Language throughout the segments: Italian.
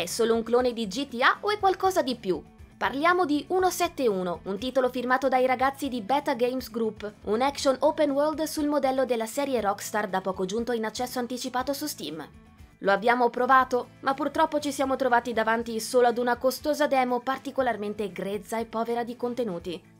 È solo un clone di GTA o è qualcosa di più? Parliamo di 171, un titolo firmato dai ragazzi di Beta Games Group, un action open world sul modello della serie Rockstar da poco giunto in accesso anticipato su Steam. Lo abbiamo provato, ma purtroppo ci siamo trovati davanti solo ad una costosa demo particolarmente grezza e povera di contenuti.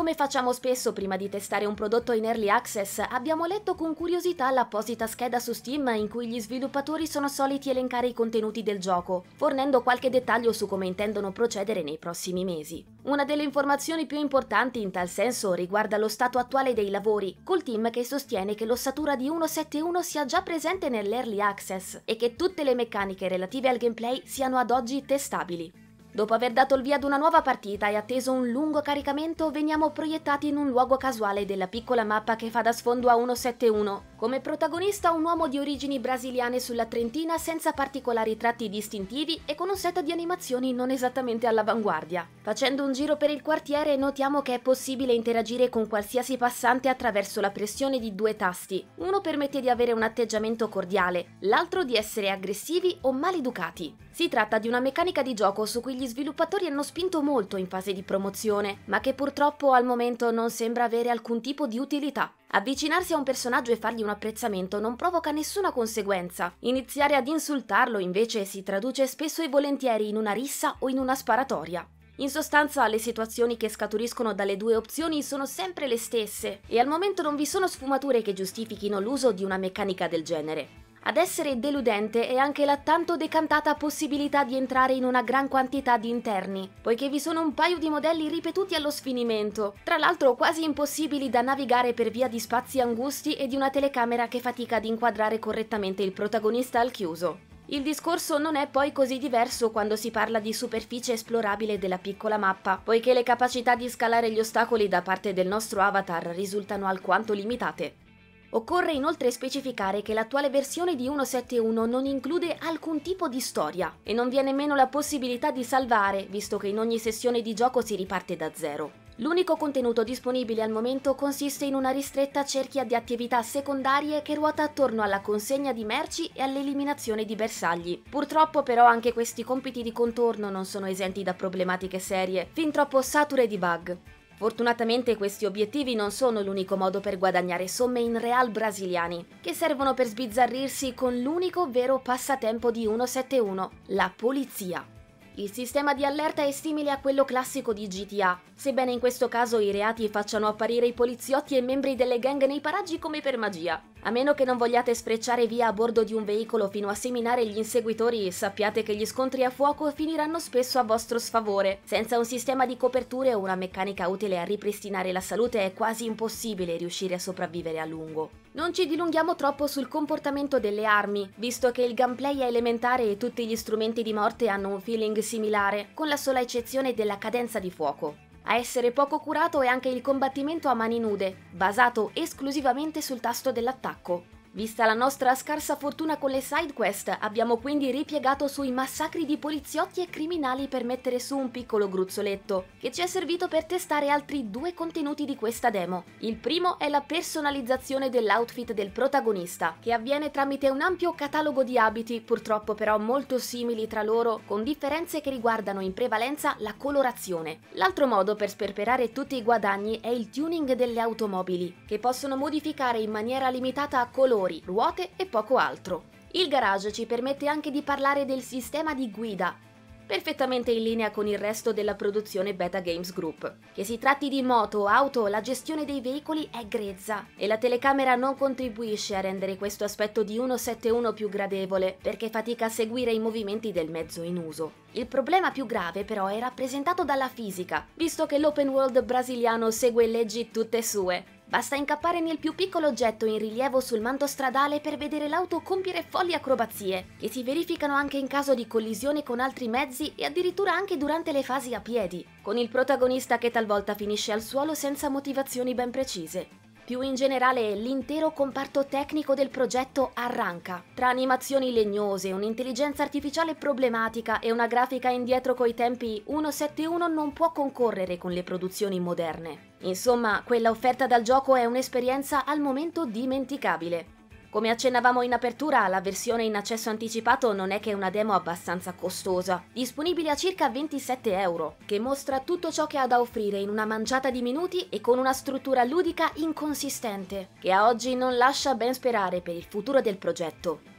Come facciamo spesso prima di testare un prodotto in early access, abbiamo letto con curiosità l'apposita scheda su Steam in cui gli sviluppatori sono soliti elencare i contenuti del gioco, fornendo qualche dettaglio su come intendono procedere nei prossimi mesi. Una delle informazioni più importanti in tal senso riguarda lo stato attuale dei lavori, col team che sostiene che l'ossatura di 171 sia già presente nell'early access e che tutte le meccaniche relative al gameplay siano ad oggi testabili. Dopo aver dato il via ad una nuova partita e atteso un lungo caricamento, veniamo proiettati in un luogo casuale della piccola mappa che fa da sfondo a 171. Come protagonista un uomo di origini brasiliane sulla Trentina senza particolari tratti distintivi e con un set di animazioni non esattamente all'avanguardia. Facendo un giro per il quartiere notiamo che è possibile interagire con qualsiasi passante attraverso la pressione di due tasti. Uno permette di avere un atteggiamento cordiale, l'altro di essere aggressivi o maleducati. Si tratta di una meccanica di gioco su cui gli sviluppatori hanno spinto molto in fase di promozione, ma che purtroppo al momento non sembra avere alcun tipo di utilità. Avvicinarsi a un personaggio e fargli un apprezzamento non provoca nessuna conseguenza. Iniziare ad insultarlo invece si traduce spesso e volentieri in una rissa o in una sparatoria. In sostanza le situazioni che scaturiscono dalle due opzioni sono sempre le stesse e al momento non vi sono sfumature che giustifichino l'uso di una meccanica del genere. Ad essere deludente è anche la tanto decantata possibilità di entrare in una gran quantità di interni, poiché vi sono un paio di modelli ripetuti allo sfinimento, tra l'altro quasi impossibili da navigare per via di spazi angusti e di una telecamera che fatica ad inquadrare correttamente il protagonista al chiuso. Il discorso non è poi così diverso quando si parla di superficie esplorabile della piccola mappa, poiché le capacità di scalare gli ostacoli da parte del nostro avatar risultano alquanto limitate. Occorre inoltre specificare che l'attuale versione di 1.7.1 non include alcun tipo di storia e non vi è nemmeno la possibilità di salvare, visto che in ogni sessione di gioco si riparte da zero. L'unico contenuto disponibile al momento consiste in una ristretta cerchia di attività secondarie che ruota attorno alla consegna di merci e all'eliminazione di bersagli. Purtroppo però anche questi compiti di contorno non sono esenti da problematiche serie, fin troppo sature di bug. Fortunatamente questi obiettivi non sono l'unico modo per guadagnare somme in real brasiliani, che servono per sbizzarrirsi con l'unico vero passatempo di 171, la polizia. Il sistema di allerta è simile a quello classico di GTA, sebbene in questo caso i reati facciano apparire i poliziotti e membri delle gang nei paraggi come per magia. A meno che non vogliate sfrecciare via a bordo di un veicolo fino a seminare gli inseguitori, sappiate che gli scontri a fuoco finiranno spesso a vostro sfavore. Senza un sistema di coperture o una meccanica utile a ripristinare la salute è quasi impossibile riuscire a sopravvivere a lungo. Non ci dilunghiamo troppo sul comportamento delle armi, visto che il gameplay è elementare e tutti gli strumenti di morte hanno un feeling similare, con la sola eccezione della cadenza di fuoco. A essere poco curato è anche il combattimento a mani nude, basato esclusivamente sul tasto dell'attacco. Vista la nostra scarsa fortuna con le side quest, abbiamo quindi ripiegato sui massacri di poliziotti e criminali per mettere su un piccolo gruzzoletto, che ci è servito per testare altri due contenuti di questa demo. Il primo è la personalizzazione dell'outfit del protagonista, che avviene tramite un ampio catalogo di abiti, purtroppo però molto simili tra loro, con differenze che riguardano in prevalenza la colorazione. L'altro modo per sperperare tutti i guadagni è il tuning delle automobili, che possono modificare in maniera limitata a colore motori, ruote e poco altro. Il garage ci permette anche di parlare del sistema di guida, perfettamente in linea con il resto della produzione Beta Games Group. Che si tratti di moto, auto, la gestione dei veicoli è grezza e la telecamera non contribuisce a rendere questo aspetto di 171 più gradevole perché fatica a seguire i movimenti del mezzo in uso. Il problema più grave però è rappresentato dalla fisica, visto che l'open world brasiliano segue leggi tutte sue, Basta incappare nel più piccolo oggetto in rilievo sul manto stradale per vedere l'auto compiere folli acrobazie, che si verificano anche in caso di collisione con altri mezzi e addirittura anche durante le fasi a piedi, con il protagonista che talvolta finisce al suolo senza motivazioni ben precise. Più in generale, l'intero comparto tecnico del progetto arranca. Tra animazioni legnose, un'intelligenza artificiale problematica e una grafica indietro coi tempi 171 non può concorrere con le produzioni moderne. Insomma, quella offerta dal gioco è un'esperienza al momento dimenticabile. Come accennavamo in apertura, la versione in accesso anticipato non è che una demo abbastanza costosa, disponibile a circa 27 euro, che mostra tutto ciò che ha da offrire in una mangiata di minuti e con una struttura ludica inconsistente, che a oggi non lascia ben sperare per il futuro del progetto.